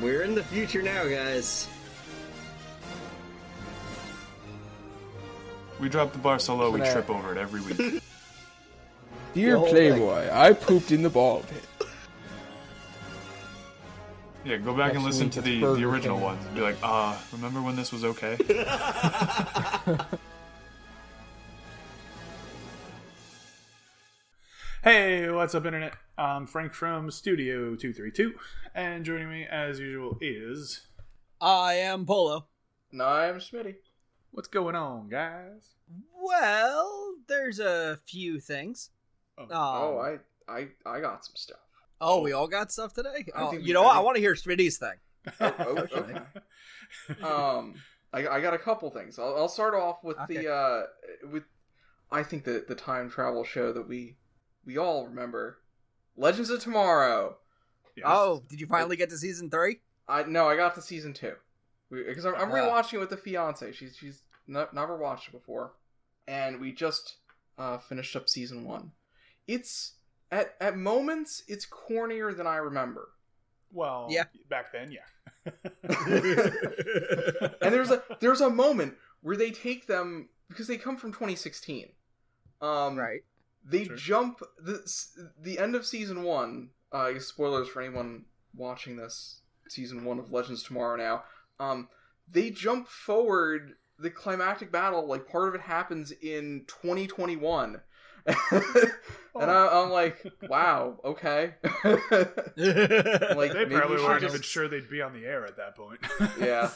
We're in the future now, guys. We drop the bar so low, we trip over it every week. Dear The whole Playboy, I pooped in the ball pit. Yeah, go back and listen to the, the original King. ones. Be like, uh, remember when this was okay? what's up, Internet? I'm Frank from Studio 232, and joining me, as usual, is. I am Polo. And I'm Smitty. What's going on, guys? Well, there's a few things. Oh. Um, Oh, I, I, I got some stuff. oh, we all got stuff today. Oh, think we- you know I what? I think- want to hear Smitty's thing. Oh, oh, okay. um, I, I got a couple things. I'll, I'll start off with Okay. the uh, with I think the the time travel show that we we all remember, Legends of Tomorrow. Yes. Oh, did you finally get to season three? I no, I got to season two because I'm, I'm Ah. rewatching it with the fiance. She's she's no, never watched it before, and we just uh, finished up season one. It's at at moments it's cornier than I remember. Well, Yeah. back then, yeah. and there's a there's a moment where they take them because they come from 2016. Um, right. They Sure. jump the the end of season one. Uh, spoilers for anyone watching this season one of Legends Tomorrow now. Um, they jump forward the climactic battle. Like part of it happens in 2021. And I, I'm like, wow, okay. like they probably weren't just- even sure they'd be on the air at that point. Yeah.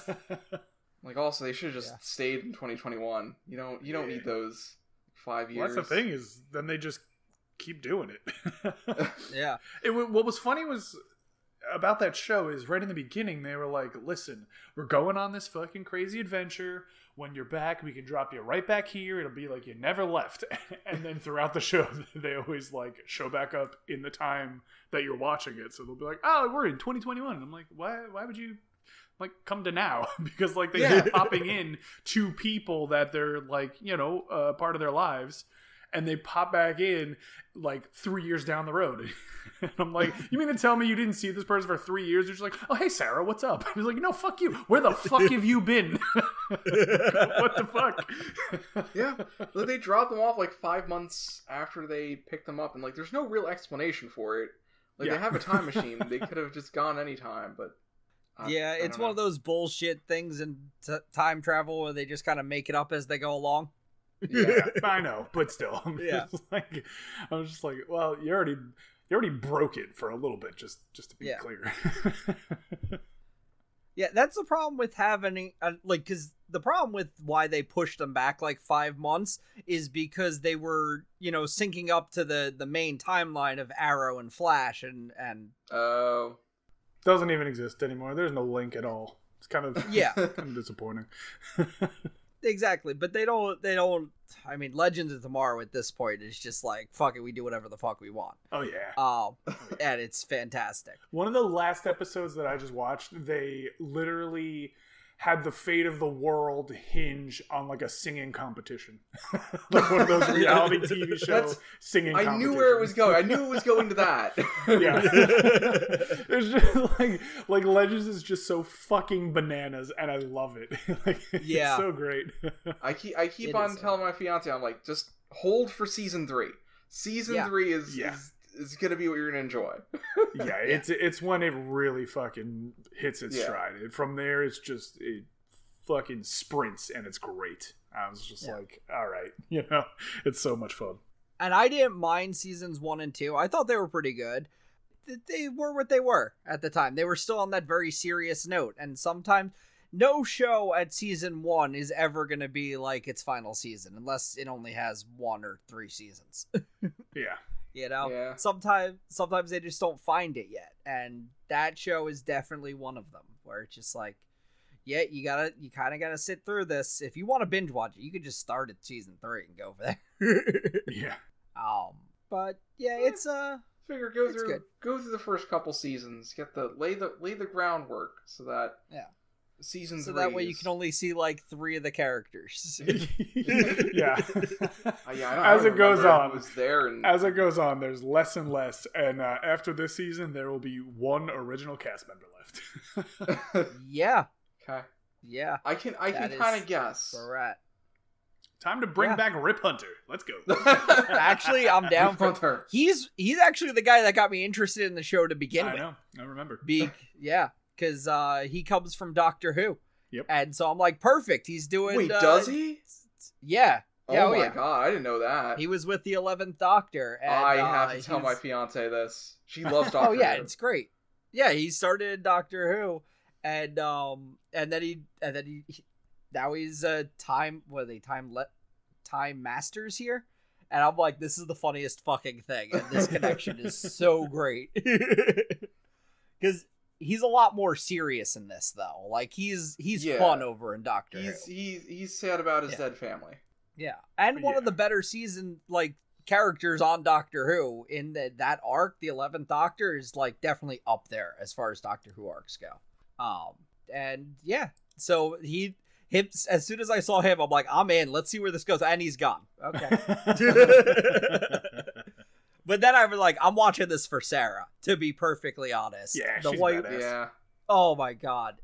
Like also, they should have just Yeah. stayed in 2021. You don't you don't Yeah. need those five well, that's the thing is, then they just keep doing it. Yeah. It, what was funny was about that show is right in the beginning they were like, "Listen, we're going on this fucking crazy adventure. When you're back, we can drop you right back here. It'll be like you never left." and then throughout the show, they always like show back up in the time that you're watching it. So they'll be like, "Oh, we're in 2021." And I'm like, "Why? Why would you?" Like come to now because like they Yeah. keep popping in to people that they're like you know uh, part of their lives, and they pop back in like three years down the road. and I'm like, you mean to tell me you didn't see this person for three years? You're just like, oh, hey, Sarah, what's up? He's like, no, fuck you. Where the fuck have you been? what the fuck? yeah, but they dropped them off like five months after they picked them up, and like there's no real explanation for it. Like Yeah. they have a time machine; they could have just gone anytime. But I- yeah, I it's one of those bullshit things in t- time travel where they just kind of make it up as they go along. yeah, I know, but still, I'm Yeah. just like, I was just like, well, you already, you already broke it for a little bit, just, just to be Yeah. clear. Yeah, that's the problem with having uh, like because the problem with why they pushed them back like five months is because they were you know syncing up to the the main timeline of Arrow and Flash and and Oh, Doesn't even exist anymore. There's no link at all. It's kind of, yeah kind of disappointing. exactly but they don't they don't I mean Legends of Tomorrow at this point is just like fuck it we do whatever the fuck we want oh yeah. um and it's fantastic One of the last episodes that I just watched, they literally had the fate of the world hinge on like a singing competition, like one of those reality TV show That's- singing. I knew where it was going. I knew it was going to that. yeah, it's just like like Legends is just so fucking bananas, and I love it. like, Yeah. it's so great. I keep I keep It on is, uh, telling my fiance, I'm like, just hold for season three. Season Yeah. three is, Yeah. is is gonna be what you're gonna enjoy. yeah, it's it's when it really fucking hits its Yeah. stride. And from there, it's just it fucking sprints, and it's great. I was just Yeah. like, all right, you know, it's so much fun. and I didn't mind seasons one and two I thought they were pretty good Th- they were what they were at the time they were still on that very serious note and sometimes no show at season one is ever going to be like its final season unless it only has one or three seasons Yeah, you know Yeah. sometimes sometimes they just don't find it yet and that show is definitely one of them where it's just like yeah you gotta you kind of gotta sit through this if you want to binge watch it you could just start at season three and go for there yeah. um but yeah it's uh Figure go It's through good. go through the first couple seasons, get the lay the lay the groundwork so that Yeah. Season So three. that way you can only see like three of the characters. yeah. Uh, yeah, I don't, As I it goes on, who was there and as it goes on, there's less and less, and uh, after this season, there will be one original cast member left. yeah, okay. yeah. I can I That can kind of guess. Correct. Time to bring Yeah. back Rip Hunter. Let's go. Actually, I'm down for. Hunter. He's he's actually the guy that got me interested in the show to begin I with. know. I remember. Be yeah, because uh, he comes from Doctor Who. Yep. And so I'm like, perfect. He's doing. Wait, uh, does he? Yeah. Oh, Yeah, oh, my yeah. god, I didn't know that. He was with the Eleventh Doctor. And, I uh, have to tell my fiance this. She loves Doctor Oh yeah, Who. it's great. Yeah, he started in Doctor Who, and um, and then he and then he, he- now he's a time what are they time let time masters here, and I'm like, this is the funniest fucking thing, and this connection is so great because he's a lot more serious in this though. Like he's he's Yeah. fun over in Doctor He's Who. he's he's sad about his Yeah. dead family. Yeah, and one of the better season like characters on Doctor Who in the, that arc, the Eleventh Doctor is like definitely up there as far as Doctor Who arcs go. Um, and yeah, so he him as soon as I saw him, I'm like, I'm in. Let's see where this goes, and he's gone. Okay, but then I was like, I'm watching this for Sarah. To be perfectly honest, Yeah, the she's white. badass. Yeah. Oh my god.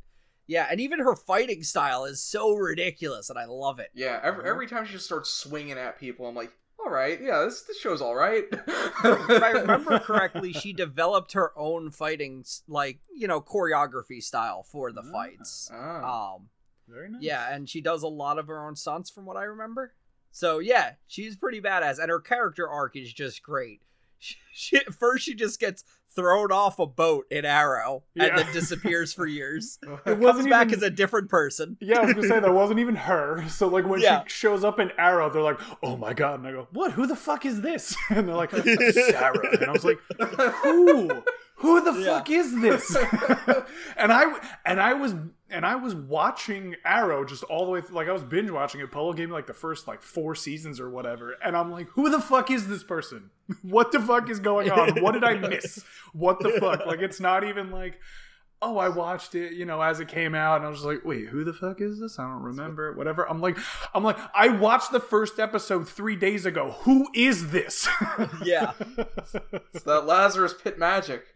Yeah, and even her fighting style is so ridiculous, and I love it. Yeah, every, Uh-huh. every time she just starts swinging at people, I'm like, all right, yeah, this this show's all right. if I remember correctly, she developed her own fighting, like you know, choreography style for the Ah. fights. Ah. Um, Very nice. yeah, and she does a lot of her own stunts, from what I remember. So yeah, she's pretty badass, and her character arc is just great. She, she, first, she just gets thrown off a boat in Arrow, Yeah. and then disappears for years. It Comes wasn't back even- as a different person. Yeah, I was gonna say that wasn't even her. So like when Yeah. she shows up in Arrow, they're like, "Oh my god!" And I go, "What? Who the fuck is this?" And they're like, "Sarah." And I was like, "Who? Who the Yeah. fuck is this?" and I and I was and I was watching Arrow just all the way through, like I was binge watching it. Polo gave me like the first like four seasons or whatever, and I'm like, "Who the fuck is this person? What the fuck is going on? What did I miss? What the fuck?" Like it's not even like oh, I watched it, you know, as it came out, and I was like, wait, who the fuck is this? I don't remember. Whatever. I'm like, I'm like, I watched the first episode three days ago. Who is this? Yeah, It's that Lazarus Pit magic.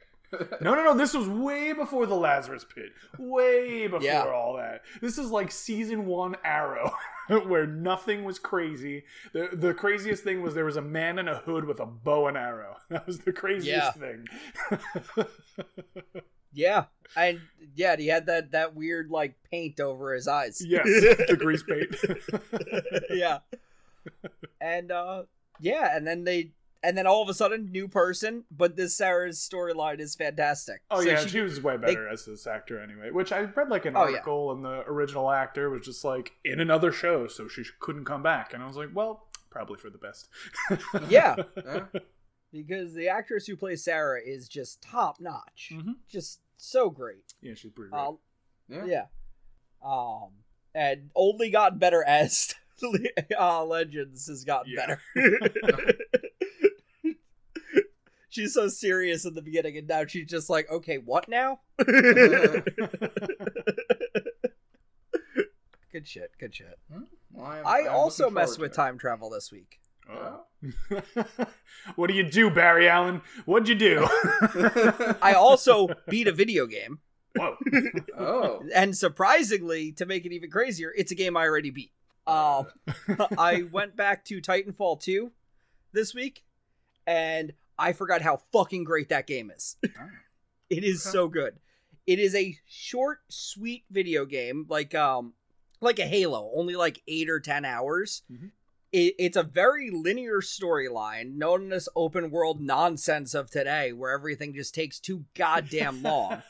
No, no, no. This was way before the Lazarus Pit. Way before Yeah. all that. This is like season one Arrow, where nothing was crazy. The the craziest thing was there was a man in a hood with a bow and arrow. That was the craziest thing. yeah, and yeah, he had that that weird like paint over his eyes. yes, the grease paint. yeah. And uh yeah, and then they and then all of a sudden new person, but this Sarah's storyline is fantastic. Oh So yeah, she- she, was way better as this actor anyway. Which I read like an Oh, yeah. article, and the original actor was just like in another show, so she couldn't come back. And I was like, well, probably for the best. Yeah, Yeah. because the actress who plays Sarah is just top notch. Mhm. Just so great. yeah, she's pretty great. Uh, Yeah. yeah. Um and only gotten better as uh, Legends has gotten Yeah. better. She's so serious in the beginning, and now she's just like, okay, what now? good shit, good shit. Well, I, am- I am also messed with it. time travel this week. Oh. what do you do, Barry Allen? What'd you do? I also beat a video game, Whoa. oh. and surprisingly, to make it even crazier, it's a game I already beat. Um, I went back to Titanfall 2 this week, and I forgot how fucking great that game is. it is Okay. so good. It is a short, sweet video game, like um, like a Halo, only like eight or ten hours. Mhm. It, it's a very linear storyline, known as open world nonsense of today, where everything just takes too goddamn long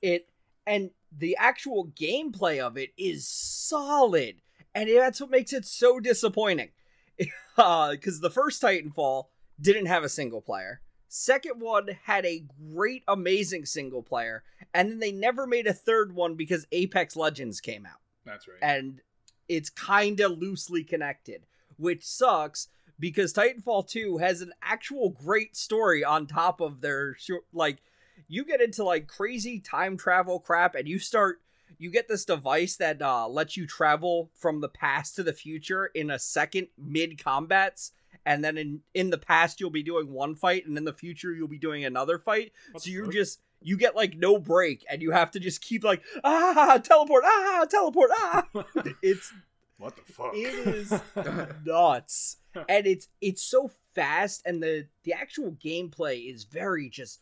it and the actual gameplay of it is solid and that's what makes it so disappointing because the first titanfall didn't have a single player second one had a great amazing single player and then they never made a third one because apex legends came out That's right. and it's kind of loosely connected, which sucks because Titanfall 2 has an actual great story on top of their short like you get into like crazy time travel crap and you start you get this device that uh, lets you travel from the past to the future in a second mid combats and then in in the past you'll be doing one fight and in the future you'll be doing another fight. So you're just you get like no break and you have to just keep like ah teleport ah teleport ah. It's what the fuck? it is nuts. And it's it's so fast and the the actual gameplay is very just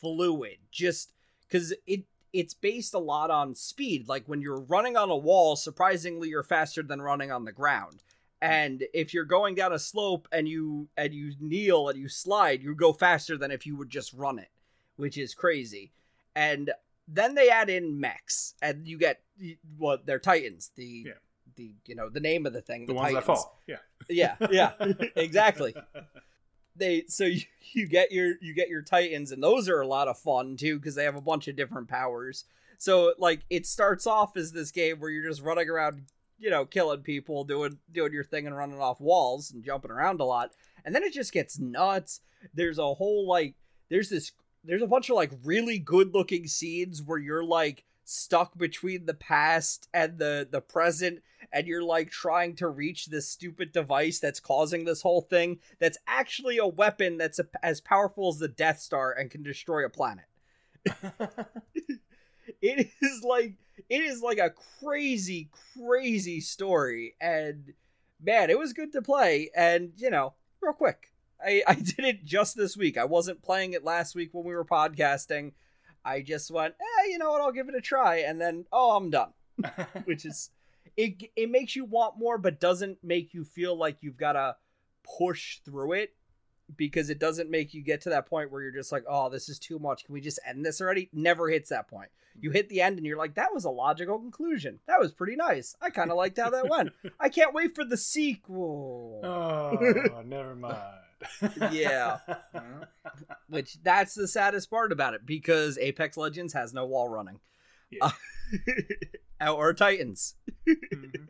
fluid just because it it's based a lot on speed. Like when you're running on a wall surprisingly you're faster than running on the ground and if you're going down a slope and you and you kneel and you slide you go faster than if you would just run it which is crazy and then they add in mechs and you get well they're titans the Yeah. the you know the name of the thing the the ones that fall. Yeah. yeah yeah exactly they so you, you get your you get your titans and those are a lot of fun too because they have a bunch of different powers so like it starts off as this game where you're just running around you know killing people doing doing your thing and running off walls and jumping around a lot and then it just gets nuts there's a whole like there's this there's a bunch of like really good looking scenes where you're like stuck between the past and the the present and you're like trying to reach this stupid device that's causing this whole thing that's actually a weapon that's a, as powerful as the Death Star and can destroy a planet. it is like it is like a crazy crazy story and man, it was good to play and you know, real quick. I I did it just this week. I wasn't playing it last week when we were podcasting. I just went, "Eh, you know what? I'll give it a try." And then, "Oh, I'm done." Which is it it makes you want more but doesn't make you feel like you've got to push through it because it doesn't make you get to that point where you're just like oh this is too much can we just end this already never hits that point you hit the end and you're like that was a logical conclusion that was pretty nice i kind of liked how that went i can't wait for the sequel oh, never mind. Yeah. which that's the saddest part about it because apex legends has no wall running Yeah. Uh, or titans Mhm.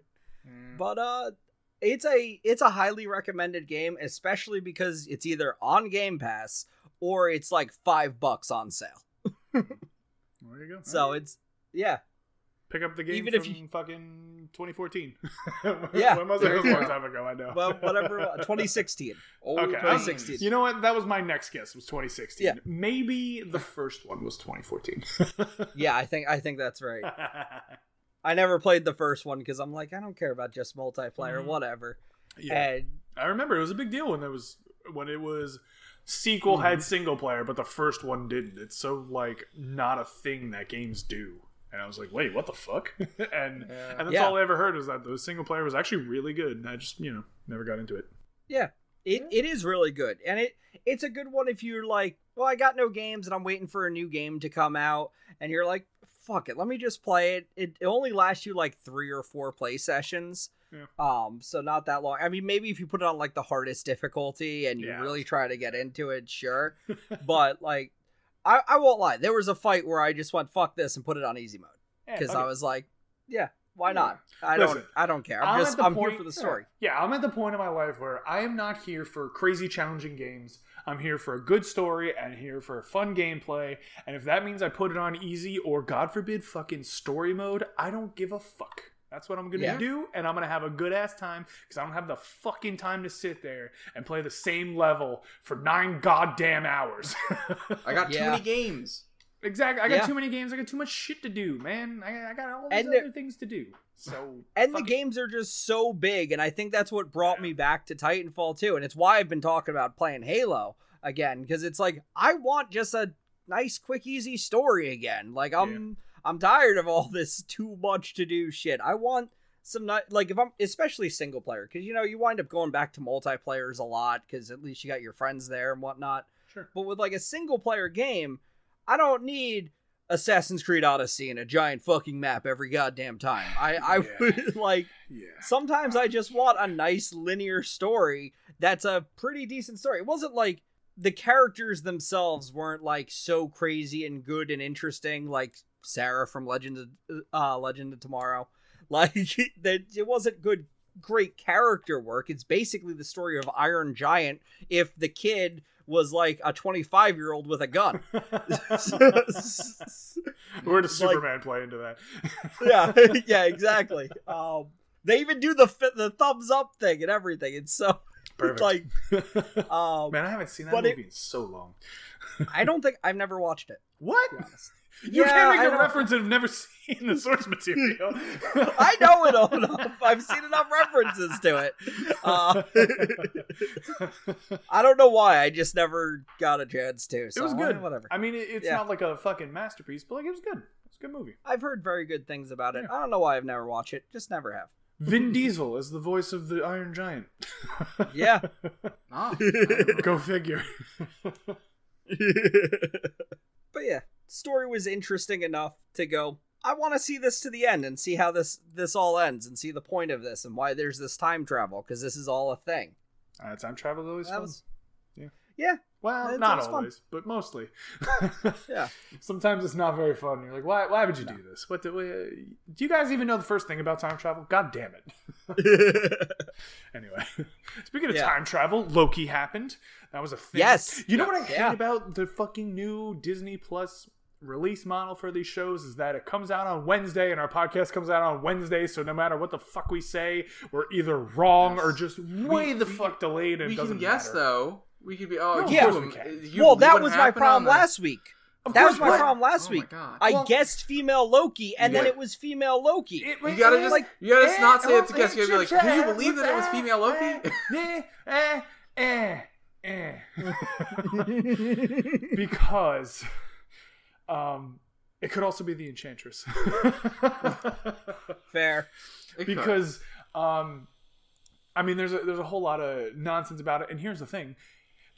Mm. but uh it's a it's a highly recommended game especially because it's either on game pass or it's like five bucks on sale There you go. so it's yeah Pick up the game Even from if you- fucking 2014. Yeah. when was it? It was a long time ago. I know. well whatever uh, 2016 Old um, Okay, times. 2016. You know what? That was my next guess. Was 2016. Yeah. Maybe the first one was 2014. yeah i think i think that's right i never played the first one because i'm like i don't care about just multiplayer Mhm. whatever yeah. and I remember it was a big deal when there was when it was sequel had single player, but the first one didn't. It's so like not a thing that games do. And I was like, wait, what the fuck? and Yeah. and that's Yeah. all I ever heard was that the single player was actually really good. And I just you know never got into it. Yeah, it, it is really good, and it it's a good one if you're like, well, I got no games and I'm waiting for a new game to come out, and you're like, fuck it, let me just play it. It, it only lasts you like three or four play sessions, Yeah. um, so not that long. I mean, maybe if you put it on like the hardest difficulty and you Yeah. really try to get into it, sure, but like. I, I won't lie. There was a fight where I just went fuck this and put it on easy mode because I was like, yeah, why not? I Listen, don't I don't care. I'm, I'm just I'm point- here for the story. Yeah, I'm at the point in my life where I am not here for crazy challenging games. I'm here for a good story and here for fun gameplay. And if that means I put it on easy or God forbid fucking story mode, I don't give a fuck. That's what I'm gonna Yeah. do, and I'm gonna have a good ass time because I don't have the fucking time to sit there and play the same level for nine goddamn hours. I got too Yeah. many games. Exactly. I got Yeah. too many games. I got too much shit to do, man. I, I got all these And other things to do. So and the it. games are just so big and i think that's what brought Yeah. me back to titanfall 2 and it's why i've been talking about playing halo again because it's like i want just a nice quick easy story again like i'm i'm tired of all this too much to do shit i want some like if i'm especially single player because you know you wind up going back to multiplayers a lot because at least you got your friends there and whatnot Sure. but with like a single player game i don't need Assassin's Creed Odyssey and a giant fucking map every goddamn time. I I Yeah. would like Yeah. sometimes I just want a nice linear story that's a pretty decent story. It wasn't like the characters themselves weren't like so crazy and good and interesting like Sarah from Legend of uh, Legend of Tomorrow. Like that it wasn't good great character work. It's basically the story of Iron Giant if the kid was like a 25 year old with a gun. Where does Like- Superman play into that? yeah, yeah, exactly. Um, they even do the the thumbs up thing and everything. It's so Perfect. like, um, Man, I haven't seen that but it- movie in so long. I don't think I've never watched it. What? To be honest. You Yeah, can't make a don't- reference and have never seen the source material. I know it all enough. I've seen enough references to it. Uh, I don't know why. I just never got a chance to. it was good. Whatever. I mean, it's Yeah. not like a fucking masterpiece, but like it was good. It's a good movie. I've heard very good things about it. I don't know why I've never watched it. Just never have. Vin Diesel is the voice of the Iron Giant. Yeah. Ah, Go figure. but yeah, story was interesting enough to go. I want to see this to the end and see how this this all ends and see the point of this and why there's this time travel because this is all a thing. Uh, time travel is always That fun. was Yeah. yeah, Well, not always fun. but mostly. yeah. Sometimes it's not very fun. You're like, why? Why would you do this? What? Do, uh, do you guys even know the first thing about time travel? God damn it. anyway, speaking of Yeah. time travel, Loki happened. That was a thing. Yes. You know what I hate Yeah. about the fucking new Disney Plus release model for these shows is that it comes out on Wednesday and our podcast comes out on Wednesday. So no matter what the fuck we say, we're either wrong or just way the we- fuck delayed. And we it doesn't can guess matter. though. We could be. Oh, No, of you- course we can. you- well, that was my problem the- last week. Of That course was my not. problem last Oh week. I Well- guessed female Loki, and then it was female Loki. It- You gotta just like, you gotta eh, not say it's a oh, guess. You gotta be like, eh, can you eh, believe that it was eh, female Loki? eh, eh, eh, eh, eh. because um it could also be the enchantress. Fair. It because um i mean there's a there's a whole lot of nonsense about it. And here's the thing.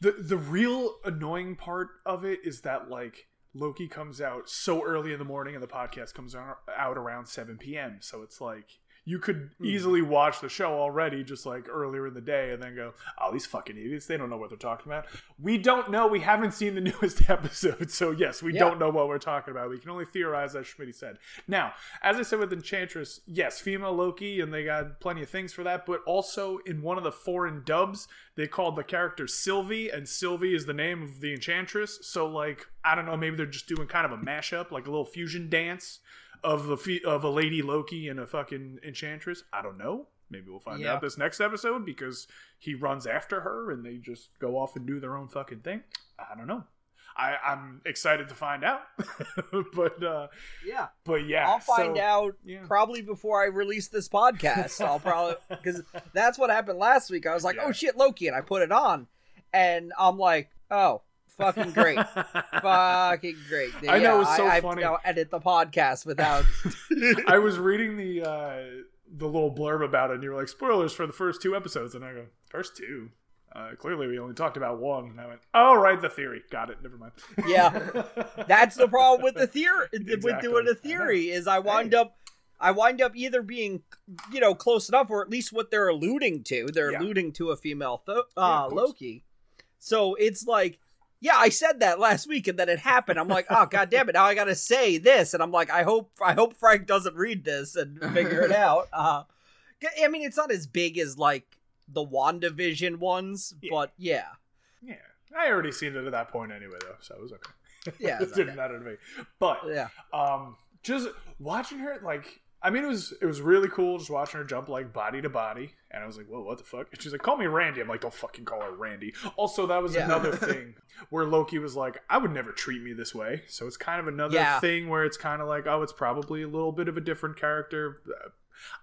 The the real annoying part of it is that like loki comes out so early in the morning and the podcast comes out out around 7 p.m so it's like you could hmm. easily watch the show already just like earlier in the day and then go oh these fucking idiots they don't know what they're talking about. We don't know we haven't seen the newest episode so yes we Yeah. don't know what we're talking about. We can only theorize as schmidt said. Now as i said with enchantress yes female loki and they got plenty of things for that but also in one of the foreign dubs they called the character sylvie and sylvie is the name of the enchantress. So like i don't know maybe they're just doing kind of a mashup like a little fusion dance of fe- of a lady Loki and a fucking enchantress. I don't know. Maybe we'll find Yeah. out this next episode because he runs after her and they just go off and do their own fucking thing. I don't know. I, I'm excited to find out, but uh, Yeah. but yeah, I'll find so- out yeah. probably before I release this podcast. I'll probably because that's what happened last week. I was like, Yeah. "Oh shit, Loki," and I put it on, and I'm like, "Oh, fucking great, fucking great." I know, it was so I, funny. I, will edit the podcast without. I was reading the uh, the little blurb about it, and you were like, spoilers for the first two episodes, and I go, first two. Uh, clearly, we only talked about one, and I went, "Oh, right, the theory. Got it. Never mind." yeah, that's the problem with the theory. With doing a theory know. is I wind up. I wind up either being, you know, close enough, or at least what they're alluding to. They're Yeah. alluding to a female th- uh, course. Loki. So it's like, yeah, I said that last week, and then it happened. I'm like, oh god damn it! Now I gotta say this, and I'm like, I hope, I hope Frank doesn't read this and figure it out. Uh, I mean, it's not as big as like the WandaVision ones, Yeah. but yeah, Yeah, I already seen it at that point anyway, though, so it was okay. Yeah, it didn't matter to me. But yeah, um, just watching her, like, I mean, it was it was really cool just watching her jump like body to body, and I was like, "Whoa, what the fuck?" And she's like, "Call me Randy." I'm like, "Don't fucking call her Randy." Also, that was Yeah. another thing where Loki was like, "I would never treat me this way," so it's kind of another Yeah. thing where it's kind of like, "Oh, it's probably a little bit of a different character."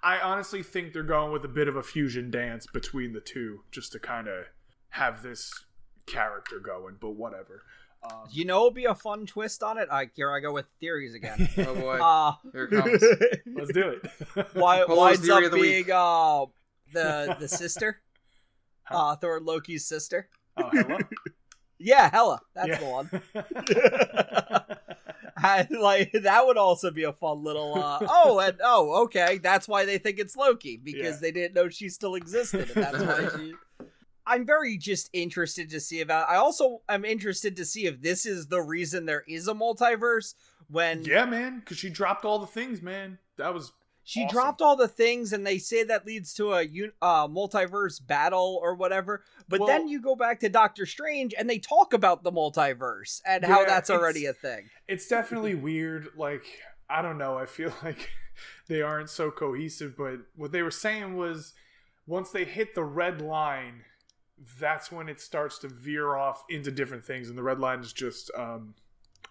I honestly think they're going with a bit of a fusion dance between the two, just to kind of have this character going. But whatever. Um, you know, it'd be a fun twist on it. I here I go with theories again. Oh boy, Uh, here it comes. let's do it. why Polo's winds up of the week. being uh the the sister, Huh? uh Thor Loki's sister. oh, hello. Yeah, Hela, that's Yeah. the one. I, like that would also be a fun little. uh Oh, and oh, okay, that's why they think it's Loki because Yeah. they didn't know she still existed, and that's why she. I'm very just interested to see about. I also am interested to see if this is the reason there is a multiverse. When yeah, man, because she dropped all the things, man. That was she awesome. dropped all the things, and they say that leads to a uh, multiverse battle or whatever. But Well- then you go back to Doctor Strange, and they talk about the multiverse and how that's already a thing. it's definitely weird. Like I don't know. I feel like they aren't so cohesive. But what they were saying was, once they hit the red line, that's when it starts to veer off into different things. And the red line is just um,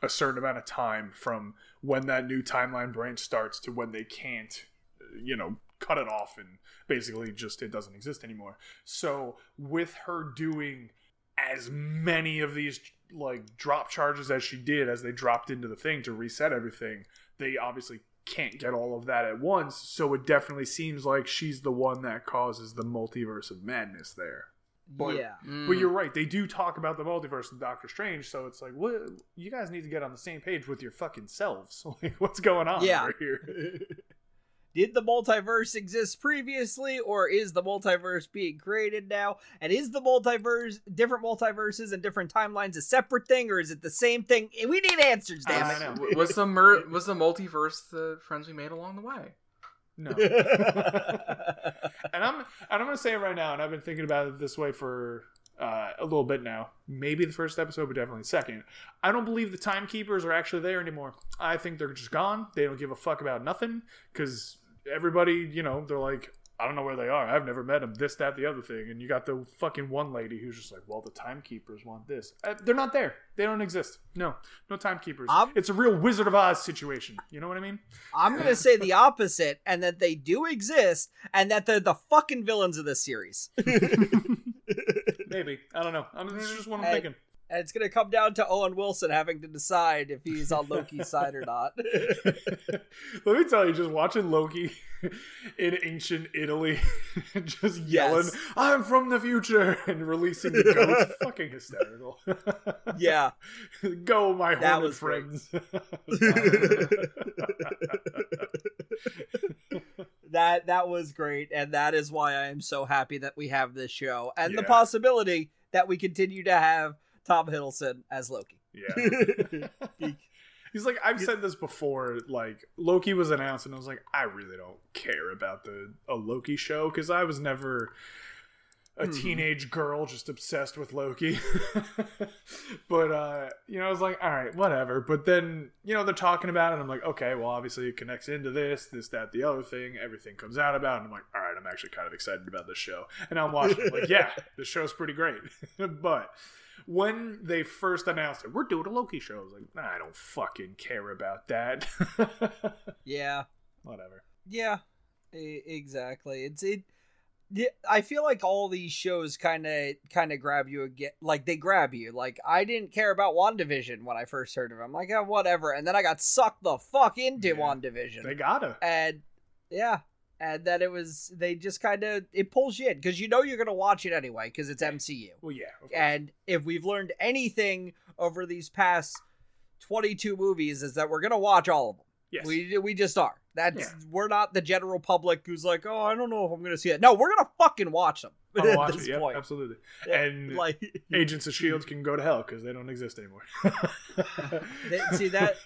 a certain amount of time from when that new timeline branch starts to when they can't, uh, you know, cut it off and basically just it doesn't exist anymore. So with her doing as many of these like drop charges as she did as they dropped into the thing to reset everything, they obviously can't get all of that at once. So it definitely seems like she's the one that causes the multiverse of madness there. But, yeah. Mm. but you're right. They do talk about the multiverse in Doctor Strange, so it's like, what? You guys need to get on the same page with your fucking selves. Like, what's going on Yeah. over here? Did the multiverse exist previously, or is the multiverse being created now? And is the multiverse, different multiverses and different timelines, a separate thing, or is it the same thing? We need answers, damn I it. know. Was the mer- was the multiverse the friends we made along the way? No. and I'm and I'm gonna say it right now, and I've been thinking about it this way for uh, a little bit now. Maybe the first episode, but definitely the second. I don't believe the timekeepers are actually there anymore. I think they're just gone. They don't give a fuck about nothing because everybody, you know, they're like, I don't know where they are. I've never met them. This, that, the other thing. And you got the fucking one lady who's just like, well, the timekeepers want this. Uh, they're not there. They don't exist. No, no timekeepers. I'm- It's a real Wizard of Oz situation. You know what I mean? I'm gonna say the opposite, and that they do exist, and that they're the fucking villains of this series. Maybe. I don't know. I mean, this is just what I'm thinking. And it's gonna come down to Owen Wilson having to decide if he's on Loki's side or not. Let me tell you, just watching Loki in ancient Italy, just yelling, Yes. "I'm from the future" and releasing the goats, fucking hysterical. yeah. go my That horned friends. that that was great and that is why i am so happy that we have this show and the possibility that we continue to have tom hiddleston as loki yeah. He's like, I've said this before. Like Loki was announced, and I was like, I really don't care about the a Loki show because I was never a Mhm. teenage girl just obsessed with Loki. but uh, you know, I was like, all right, whatever. But then you know they're talking about it, and I'm like, okay, well, obviously it connects into this, this, that, the other thing. Everything comes out about, it, and I'm like, all right, I'm actually kind of excited about this show. And I'm watching, it, like, yeah, the show's pretty great. but when they first announced it, we're doing a Loki show. I was like, nah, I don't fucking care about that. yeah Whatever. yeah e- exactly it's it yeah, I feel like all these shows kind of kind of grab you again. Like they grab you. Like I didn't care about WandaVision when I first heard of them. I'm like, oh, whatever. And then I got sucked the fuck into Yeah. WandaVision. They gotta. and yeah and then it was they just kind of it pulls you in because you know you're gonna watch it anyway because it's mcu Well, yeah. and if we've learned anything over these past 22 movies is that we're gonna watch all of them yes. we we just are that's Yeah. we're not the general public who's like oh i don't know if i'm gonna see it no we're gonna fucking watch them I'll at watch this it. Yeah, point absolutely. Yeah, And like Agents of Shield can go to hell because they don't exist anymore. See, that-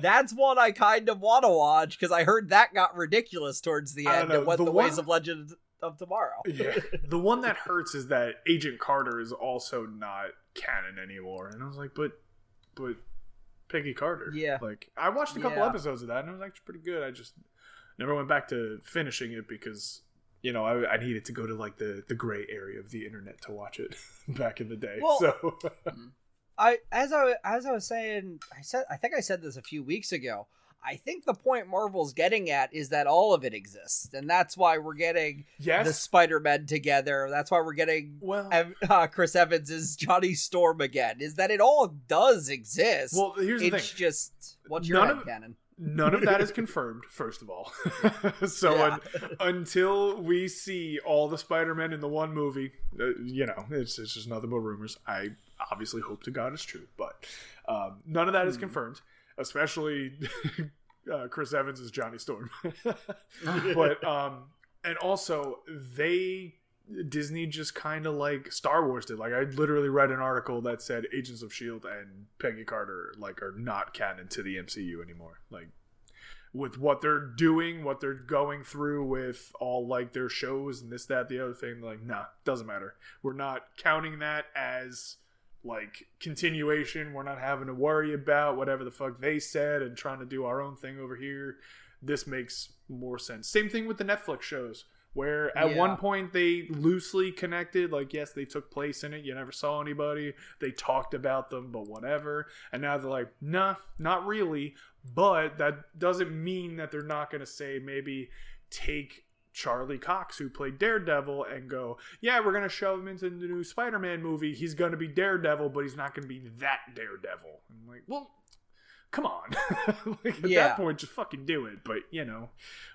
that's one i kind of want to watch because i heard that got ridiculous towards the end know, and went the the, ways one- of legend of tomorrow yeah. The one that hurts is that Agent Carter is also not canon anymore, and I was like, but, but Peggy Carter. Yeah. Like I watched a couple Yeah. episodes of that, and it was actually pretty good. I just never went back to finishing it because. You know, I, I needed to go to like the, the gray area of the internet to watch it back in the day. Well- so I as I as I was saying, I said I think I said this a few weeks ago. I think the point Marvel's getting at is that all of it exists, and that's why we're getting yes, the Spider Men together. That's why we're getting well, Ev- uh, Chris Evans as Johnny Storm again. Is that it all does exist? well, here's the it's thing. just what's your None head of- canon? None of that is confirmed, first of all. so Yeah. un- until we see all the Spider-Men in the one movie, uh, you know, it's, it's just nothing but rumors. I obviously hope to God it's true, but um, none of that is Hmm. confirmed, especially uh, Chris Evans is Johnny Storm. but um, and also they Disney just kind of like Star Wars did. Like I literally read an article that said Agents of Shield and Peggy Carter like are not canon to the MCU anymore. Like with what they're doing, what they're going through with all like their shows and this, that, the other thing. Like, nah, doesn't matter. We're not counting that as like continuation. We're not having to worry about whatever the fuck they said and trying to do our own thing over here. This makes more sense. Same thing with the Netflix shows, where at Yeah. one point they loosely connected. Like, yes, they took place in it. You never saw anybody. They talked about them, but whatever. And now they're like, nah, not really. But that doesn't mean that they're not going to say maybe take Charlie Cox, who played Daredevil, and go, yeah, we're going to shove him into the new Spider Man movie. He's going to be Daredevil, but he's not going to be that Daredevil. I'm like, well, come on. like, at Yeah. that point, just fucking do it. But, you know,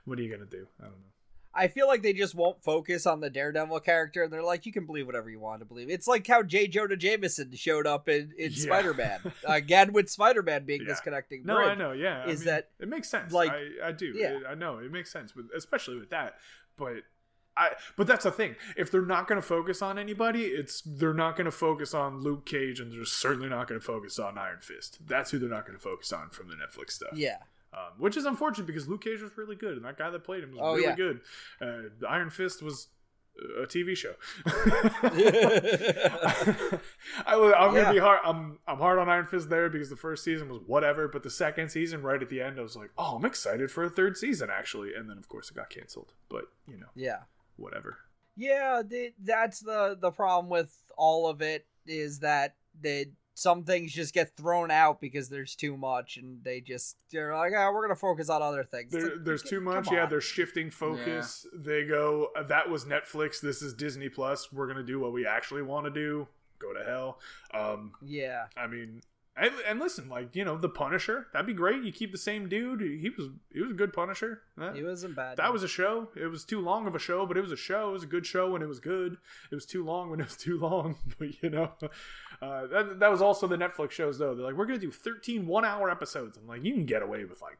what are you going to do? I don't know. I feel like they just won't focus on the Daredevil character, and they're like, you can believe whatever you want to believe. It's like how J. Jonah Jameson showed up in, in Yeah. Spider Man. Again, with Spider Man being this Yeah. connecting No. I know. Yeah, I Is mean, that, it makes sense? like- I, I do. Yeah. It- I know it makes sense, with, especially with that. But I, but that's the thing. If they're not going to focus on anybody, it's they're not going to focus on Luke Cage, and they're certainly not going to focus on Iron Fist. That's who they're not going to focus on from the Netflix stuff. Yeah. Um, which is unfortunate because Luke Cage was really good, and that guy that played him was Oh, really yeah. good. Uh, the Iron Fist was a TV show. I, am Yeah. gonna be hard. I'm I'm hard on Iron Fist there because the first season was whatever, but the second season, right at the end, I was like, oh, I'm excited for a third season actually, and then of course it got canceled. But you know, yeah. whatever. Yeah, the, that's the the problem with all of it is that they some things just get thrown out because there's too much, and they just they're like, oh, we're gonna focus on other things. There, like, there's too much. Yeah, they're shifting focus. They go, "Uh, that was Netflix. This is Disney Plus. We're gonna do what we actually want to do. Go to hell. Um, yeah, I mean, and, and listen, like you know, the Punisher. That'd be great. You keep the same dude. He was he was a good Punisher. That, it wasn't bad. that was a show. It was too long of a show, but it was a show. It was a good show when it was good. It was too long when it was too long. But you know, uh, that that was also the Netflix shows though. They're like, we're gonna do 13 one hour episodes. I'm like, you can get away with like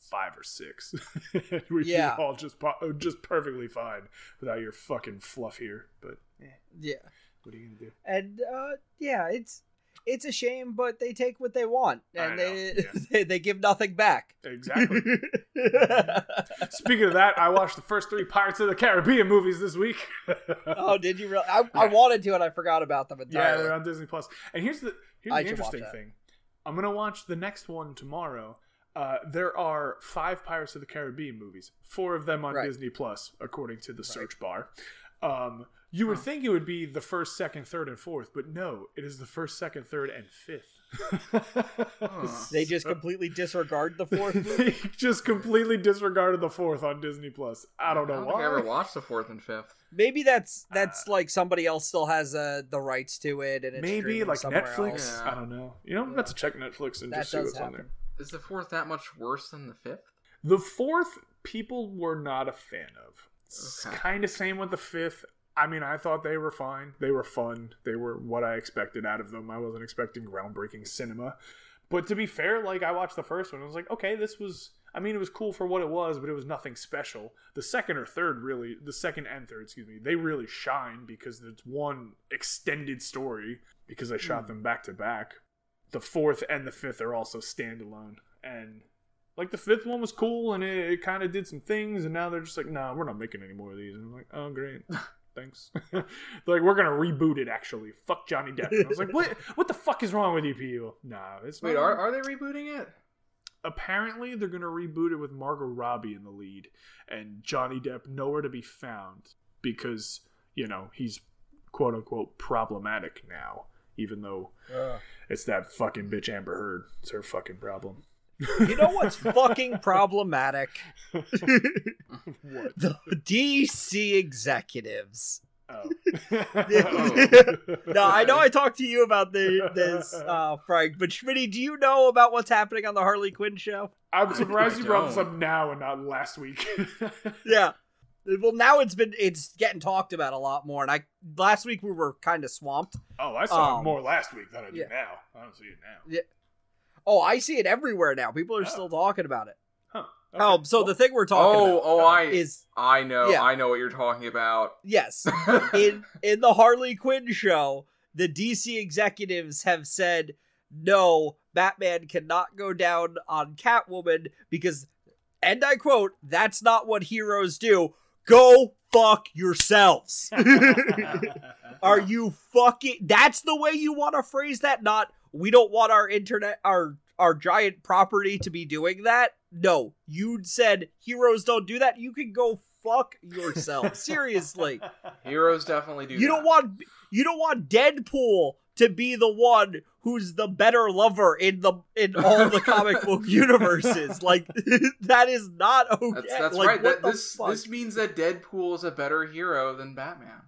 five or six. We'd Yeah. all just just perfectly fine without your fucking fluff here. But eh, yeah, what are you gonna do? and uh, yeah, it's it's a shame, but they take what they want, and they, yeah. they they give nothing back. Exactly. Speaking of that, I watched the first three Pirates of the Caribbean movies this week. oh, did you really? I, I wanted to, and I forgot about them yeah, they're on Disney Plus. And here's the here's I the interesting thing. I'm gonna watch the next one tomorrow. Uh, there are five Pirates of the Caribbean movies, four of them on Right. Disney Plus, according to the search bar. Um, you would think it would be the first, second, third, and fourth, but no, it is the first, second, third, and fifth. They just completely disregard the fourth they just completely disregarded the fourth on Disney Plus. I don't I know don't think I why. ever watched the fourth and fifth. Maybe that's that's like somebody else still has uh, the rights to it, and it's Maybe like Netflix. Yeah. I don't know. You know, let's check Netflix and That just see does what's on there. Is the fourth that much worse than the fifth? The fourth, people were not a fan of. Okay. Kind of same with the fifth. I mean, I thought they were fine. They were fun. They were what I expected out of them. I wasn't expecting groundbreaking cinema. But to be fair, like I watched the first one, I was like, okay, this was. I mean, it was cool for what it was, but it was nothing special. The second or third, really, the second and third, excuse me, they really shine because it's one extended story because I shot hmm. them back to back. The fourth and the fifth are also standalone, and like the fifth one was cool and it, it kind of did some things, and now they're just like, nah, we're not making any more of these. And I'm like, oh great. Thanks. They're like we're gonna reboot it. Actually, fuck Johnny Depp. And I was like, what? What the fuck is wrong with you people? Nah, it's Wait, not- are, are they rebooting it? apparently they're gonna reboot it with Margot Robbie in the lead and Johnny Depp nowhere to be found because you know he's quote unquote problematic now, even though it's that fucking bitch Amber Heard. It's her fucking problem. You know what's fucking problematic? What? The DC executives. Oh. No, I know I talked to you about the, this, uh, Frank, but Schmitty, do you know about what's happening on the Harley Quinn show? I'm surprised I you brought this up now and not last week. Yeah. Well, now it's been it's getting talked about a lot more, and I last week we were kind of swamped. oh, I saw it Um, more last week than I do yeah. now. I don't see it now. Oh, I see it everywhere now. People are Oh. still talking about it. Huh. Oh, Okay. so the thing we're talking Oh, about oh, I, is I know, Yeah. I know what you're talking about. yes, in in the Harley Quinn show, the DC executives have said no. Batman cannot go down on Catwoman because, and I quote, that's not what heroes do. Go fuck yourselves. Are you fucking. That's the way you want to phrase that? Not, we don't want our internet, our our giant property to be doing that. No, you said heroes don't do that. You can go fuck yourself. Seriously. Heroes definitely do. You don't that. want you don't want Deadpool to be the one who's the better lover in the in all the comic book universes. Like that is not okay. That's, that's Like, right. That, this fuck? this means that Deadpool is a better hero than Batman.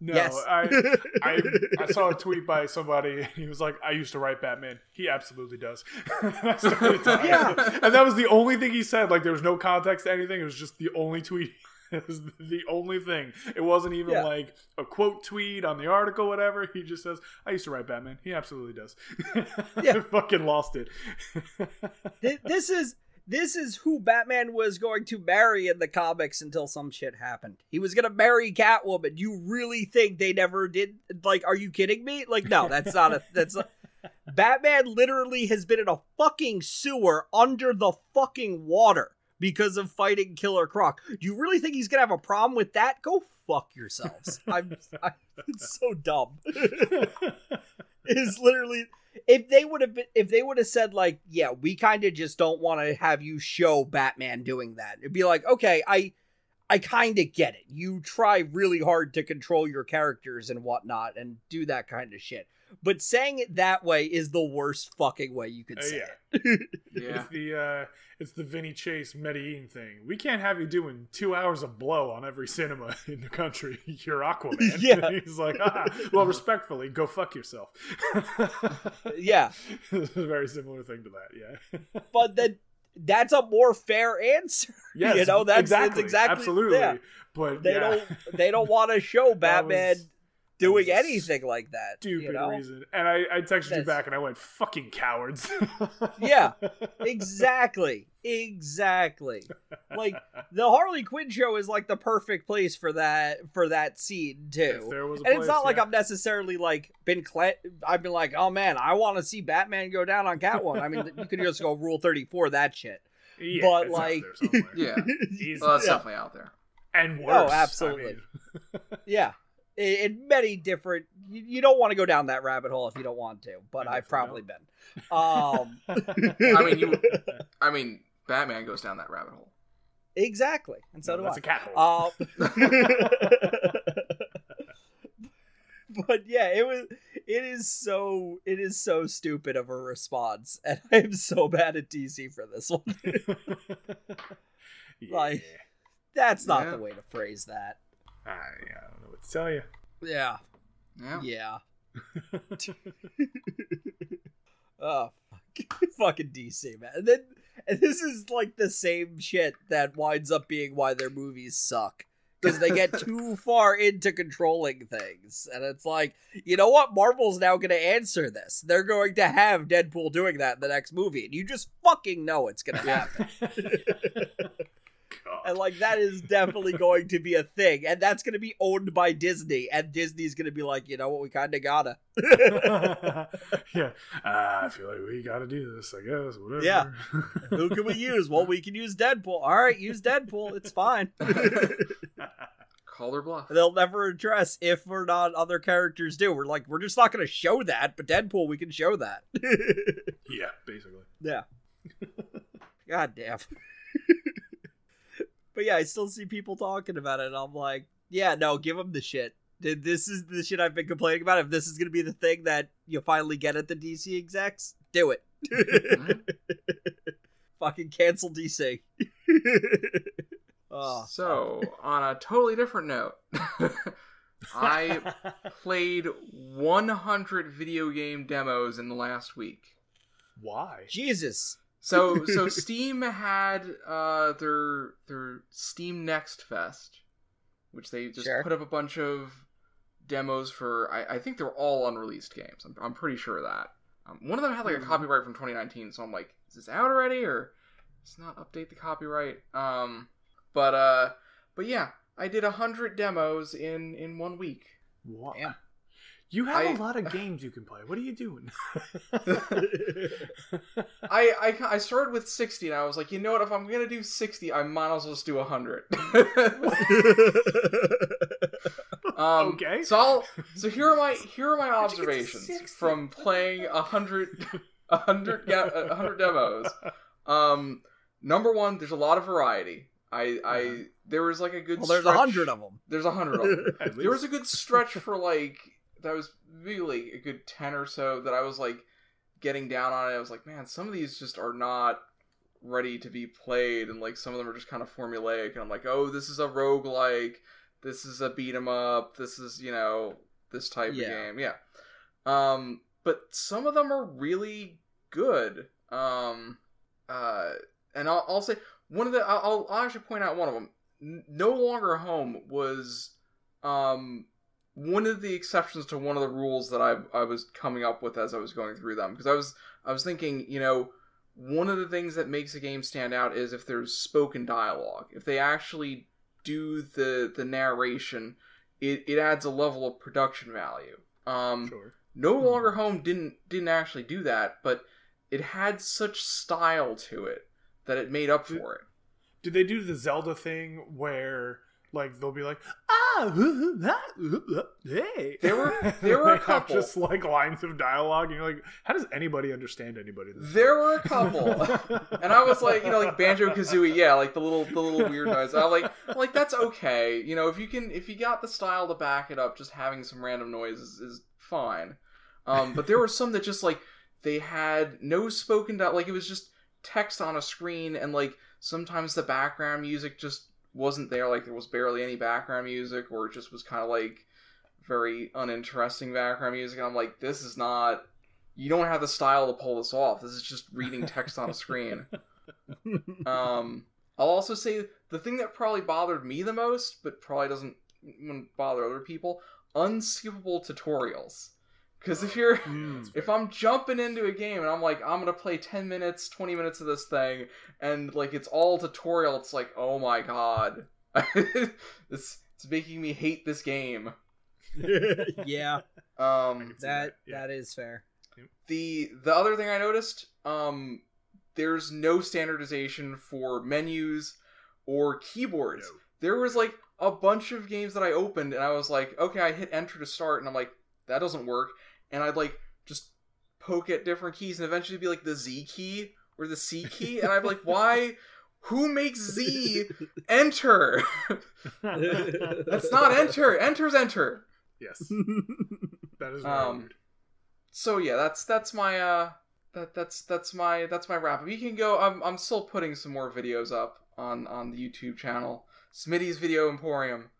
No, yes. I, I I saw a tweet by somebody. He was like, "I used to write Batman. He absolutely does." I. Yeah. and that was the only thing he said. Like there was no context to anything. It was just the only tweet. It was the only thing. It wasn't even Yeah. like a quote tweet on the article, whatever. He just says, "I used to write Batman. He absolutely does." Yeah. I fucking lost it. This is this is who Batman was going to marry in the comics until some shit happened. He was gonna marry Catwoman. You really think they never did? Like, are you kidding me? Like, no, that's not a that's. A, Batman literally has been in a fucking sewer under the fucking water because of fighting Killer Croc. Do you really think he's gonna have a problem with that? Go fuck yourselves. I'm, I'm it's so dumb. it's literally if they would have been if they would have said like yeah we kind of just don't want to have you show batman doing that it'd be like okay i i kind of get it. You try really hard to control your characters and whatnot and do that kind of shit but saying it that way is the worst fucking way you could Uh, say yeah. it Yeah. It's the uh, it's the Vinny Chase Medellin thing. We can't have you doing two hours of blow on every cinema in the country. You're Aquaman. Yeah. He's like, ah, well, respectfully, go fuck yourself. yeah it's a very similar thing to that. Yeah. but then that's a more fair answer Yes. you know that's exactly. it's exactly absolutely. yeah. But they yeah, don't they don't want to show batman was- doing anything like that stupid you know? reason. And I, I texted you back and I went, "Fucking cowards." Yeah. exactly exactly like the harley quinn show is like the perfect place for that for that scene If too there was a and it's place, not like i'm necessarily like been cle- i've been like oh man i want to see batman go down on catwoman i mean you could just go rule 34 that shit Yeah, but, it's out like- there. Yeah. Easy. Well, that's Yeah. definitely out there. and Oh, worse. I absolutely. mean. yeah in, in many different you, you don't want to go down that rabbit hole if you don't want to but I i've definitely probably been um I mean, you. I mean, Batman goes down that rabbit hole. exactly and so No, do that's i a cat hole. Um, but yeah, it was. It is so. It is so stupid of a response, and I am so bad at DC for this one. Yeah. like- That's not Yeah. the way to phrase that. I, I don't know what to tell you. Yeah. Yeah. Yeah. oh, fuck. fucking DC, man. And then, and this is like the same shit that winds up being why their movies suck. Because they get too far into controlling things. And it's like, you know what? Marvel's now going to answer this. They're going to have Deadpool doing that in the next movie. And you just fucking know it's going to happen. God. And like that is definitely going to be a thing, and that's going to be owned by Disney, and Disney's going to be like, you know what, we kind of gotta. yeah, uh, I feel like we got to do this. I guess whatever. Yeah. Who can we use? Well, we can use Deadpool. All right, use Deadpool. It's fine. Call her bluff. They'll never address if or not other characters do. We're like, we're just not going to show that, but Deadpool, we can show that. yeah, basically. yeah. God damn. But yeah, I still see people talking about it, and I'm like, yeah, no, give them the shit. This is the shit I've been complaining about. If this is going to be the thing that you finally get at the DC execs, do it. Fucking cancel DC. oh, ah, So, on a totally different note, I played 100 video game demos in the last week. Why? Jesus. So, so Steam had uh, their their Steam Next Fest, which they just Sure. put up a bunch of demos for. I, I think they're all unreleased games. I'm, I'm pretty sure of that. Um, one of them had like a Mhm. copyright from 2019, so I'm like, is this out already or let's not update the copyright? Um, but uh, but yeah, I did a hundred demos in in one week. Why? Damn. You have I- a lot of games you can play. What are you doing? I, I I started with 60 and I was like, you know what? If I'm gonna do 60, I might as well just do 100. um, Okay. So I'll, so here are my here are my How'd you get to observations from playing a hundred a hundred ga- a hundred demos. Um, number one, there's a lot of variety. I I Uh-huh. there was like a good. Well, there's a hundred of them. There's a hundred of them. At there was a good stretch for like that was really a good 10 or so that i was like getting down on it. I was like man some of these just are not ready to be played and like some of them are just kind of formulaic and i'm like oh this is a roguelike. This is a beat 'em up. This is you know this type Yeah. of game. Yeah. Um but some of them are really good. Um uh and i'll, I'll say one of the I'll, I'll actually point out one of them no longer home was um one of the exceptions to one of the rules that I I was coming up with as I was going through them because I was I was thinking you know one of the things that makes a game stand out is if there's spoken dialogue. If they actually do the the narration it, it adds a level of production value. Um Sure. no longer home didn't didn't actually do that but it had such style to it that it made up for it. Did they do the Zelda thing where like they'll be like ah hoo, hoo, ah, hoo, hoo, hey There were- there were a couple. just like lines of dialogue and you're like how does anybody understand anybody there were a couple and I was like, you know, like Banjo Kazooie, yeah, like the little the little weird noise. I'm like, I'm like that's okay. You know, if you can, if you got the style to back it up, just having some random noise is, is fine. Um, but there were some that just like they had no spoken like it was just text on a screen, and like sometimes the background music just wasn't there. Like there was barely any background music, or it just was kind of like very uninteresting background music. And I'm like, this is not. You don't have the style to pull this off. This is just reading text on a screen. Um, I'll also say the thing that probably bothered me the most, but probably doesn't bother other people, unskippable tutorials. Because if you're Mm. if I'm jumping into a game and I'm like I'm gonna play ten minutes, twenty minutes of this thing, and like it's all tutorial, it's like oh my god, it's it's making me hate this game. yeah, Um, see that yeah. that is fair. the the other thing I noticed, um, there's no standardization for menus or keyboards. No. There was like a bunch of games that I opened and I was like, okay, I hit enter to start, and I'm like, that doesn't work, and I'd like just poke at different keys and eventually be like the Z key or the C key, and I'm like, why? Who makes Z enter? That's not enter. Enter's enter. yes that is very Um, weird so yeah that's that's my uh that that's that's my that's my wrap up you can go i'm i'm still putting some more videos up on on the youtube channel smitty's video emporium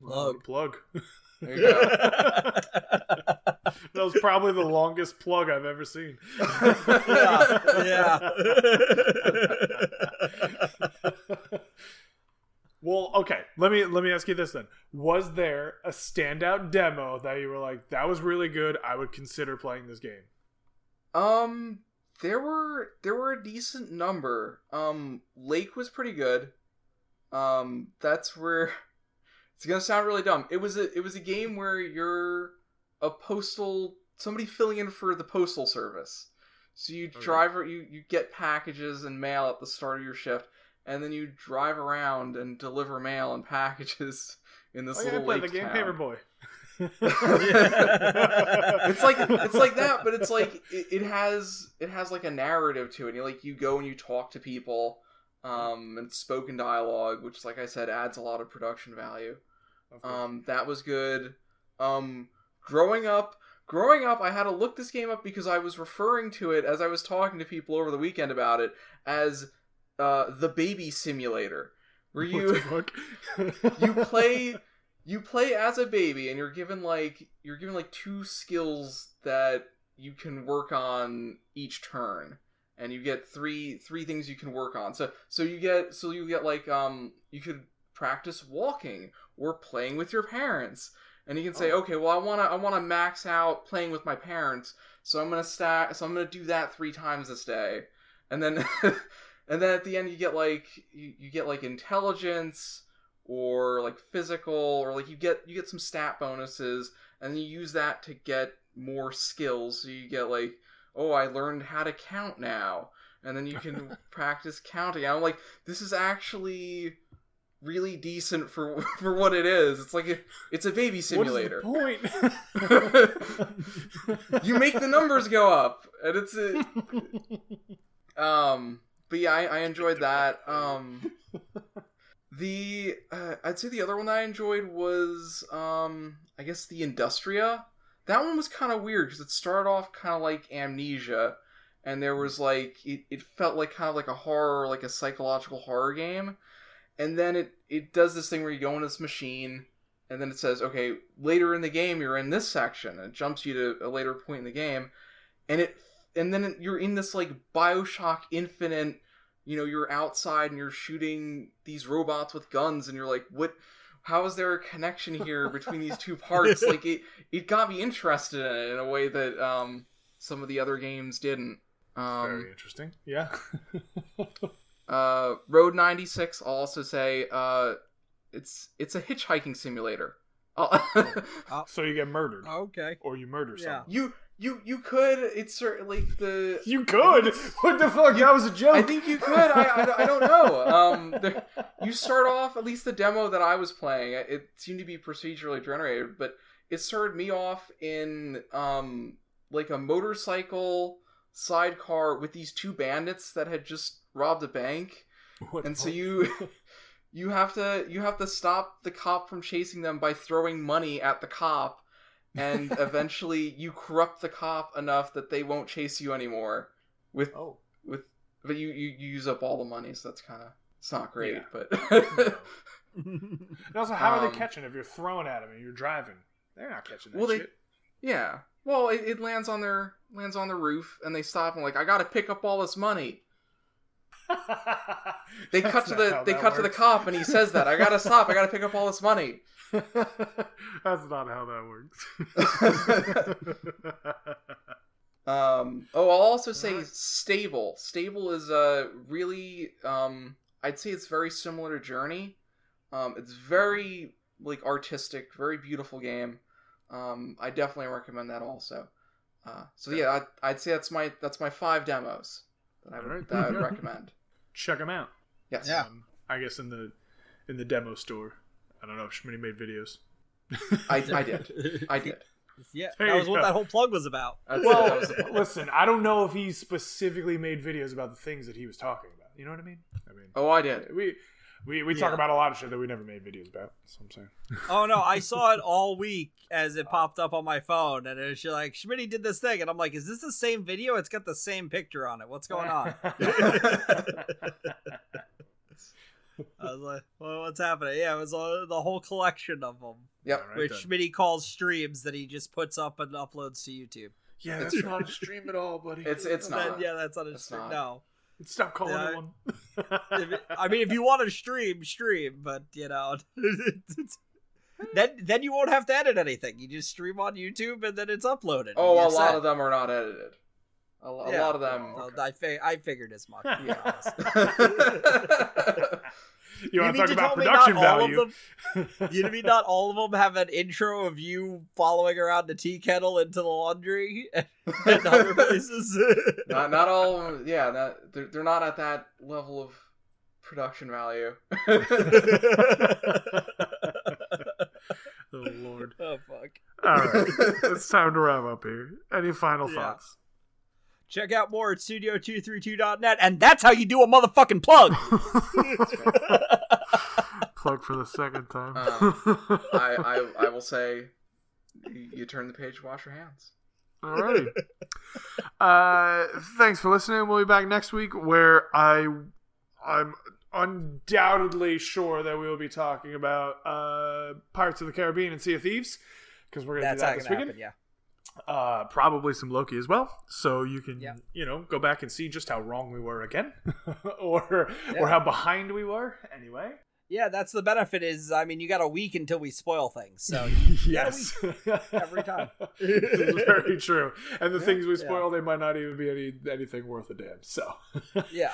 Plug. plug there you go that was probably the longest plug I've ever seen. Yeah, yeah. well, okay. Let me let me ask you this then. Was there a standout demo that you were like, that was really good, I would consider playing this game? um there were there were a decent number um lake was pretty good um that's where it's gonna sound really dumb it was a it was a game where you're a postal somebody filling in for the postal service so you Okay. drive you you get packages and mail at the start of your shift and then you drive around and deliver mail and packages in this Oh, yeah, little played lake the game town. Paperboy. it's like it's like that, but it's like it, it has it has like a narrative to it. You like you go and you talk to people, um, and spoken dialogue, which, like I said, adds a lot of production value. Of. Um, that was good. Um, growing up, growing up, I had to look this game up because I was referring to it as I was talking to people over the weekend about it as uh, the baby simulator, where What you the fuck? you play you play as a baby and you're given like you're given like two skills that you can work on each turn. And you get three three things you can work on. So so you get so you get like um you could practice walking or playing with your parents and you can oh. say Oh. okay well i want to i want to max out playing with my parents so i'm gonna stack so i'm gonna do that three times this day and then and then at the end you get like you, you get like intelligence or like physical or like you get you get some stat bonuses and then you use that to get more skills. So you get like, oh, I learned how to count now, and then you can practice counting. I'm like, this is actually really decent for for what it is. It's like a, it's a baby simulator. What is the point? you make the numbers go up, and it's a, um. But yeah, I, I enjoyed that. Um, the uh, I'd say the other one that I enjoyed was um, I guess the Industria. That one was kind of weird because it started off kind of like Amnesia, and there was like it, it felt like kind of like a horror, like a psychological horror game, and then it it does this thing where you go in this machine, and then it says, okay, later in the game you're in this section, and it jumps you to a later point in the game, and it and then you're in this like Bioshock Infinite. You know, you're outside and you're shooting these robots with guns, and you're like, what? How is there a connection here between these two parts? like it, it got me interested in it in a way that um, some of the other games didn't. Um, Very interesting. Yeah. uh, Road 96, I'll also say, uh, it's it's a hitchhiking simulator. I'll- so you get murdered, Okay. or you murder Yeah. someone. you you you could. It's certainly the. You could. What the fuck? That was a joke. I think you could. I, I, I don't know. Um, there, you start off at least the demo that I was playing. It seemed to be procedurally generated, but it started me off in um like a motorcycle sidecar with these two bandits that had just robbed a bank, What and so you you have to you have to stop the cop from chasing them by throwing money at the cop. And eventually, you corrupt the cop enough that they won't chase you anymore. With Oh. with but you, you you use up all the money so that's kind of it's not great Yeah. but And also, how are Um, they catching if you're throwing at them and you're driving? They're not catching that Well, they- yeah well it, it lands on their lands on the roof and they stop and like i gotta pick up all this money they That's cut to the they cut to the cop and he says that i gotta stop i gotta pick up all this money. That's not how that works. um oh i'll also say Sable. Sable is a really um i'd say it's very similar to journey. Um it's very like artistic very beautiful game. Um i definitely recommend that also. Uh so yeah. I, i'd say that's my that's my five demos that i would, Alright. that i would recommend Check them out. yes Yeah. Um, I guess in the in the demo store. I don't know if Schmitty made videos. I, I did i did Yeah, There that you was what go. that whole plug was about. That's- Well, that was listen, I don't know if he specifically made videos about the things that he was talking about. You know what I mean? I mean, oh i did we we, we talk about a lot of shit that we never made videos about. That's what I'm saying. Oh no, I saw it all week as it popped up on my phone, and it was just like Schmitty did this thing, and I'm like, is this the same video? It's got the same picture on it. What's going on? I was like, well, what's happening? Yeah, it was uh, the whole collection of them, yep All right, which then. Schmitty calls streams that he just puts up and uploads to YouTube. yeah, that's not a stream at all, buddy. it's it's Then, not yeah, that's not a It's stream. not. No, Stop calling Yeah, it one. If it- I mean, if you want to stream, stream, but you know, then then you won't have to edit anything. You just stream on YouTube, and then it's uploaded. oh a lot set. of them are not edited a, lo- a Yeah. lot of them So I, fi- I figured as much. to be Yeah. Honest. you want to mean talk to about tell me production not all of value? them- You mean not all of them have an intro of you following around the tea kettle into the laundry and other places? not not all of them- yeah not, they're, they're not at that level of production value oh lord! oh fuck! All right, it's time to wrap up here. Any final Yeah. thoughts? Check out more at studio232.net, and that's how you do a motherfucking plug. Plug for the second time. Um, I, I I will say you, you turn the page wash your hands Alrighty. uh, thanks for listening. We'll be back next week where I I'm undoubtedly sure that we will be talking about uh, Pirates of the Caribbean and Sea of Thieves because we're gonna that's do that it this weekend. happen. Yeah. Uh, probably some Loki as well, so you can Yeah. you know go back and see just how wrong we were again, or Yeah. or how behind we were. Anyway, Yeah, that's the benefit. Is I mean, you got a week until we spoil things, so yes, every time. this is very true. And the things we Yeah. spoil, they might not even be any anything worth a damn. So, yeah.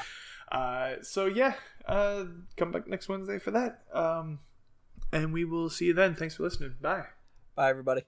uh, so yeah, uh, come back next Wednesday for that. Um, And we will see you then. Thanks for listening. Bye. Bye, everybody.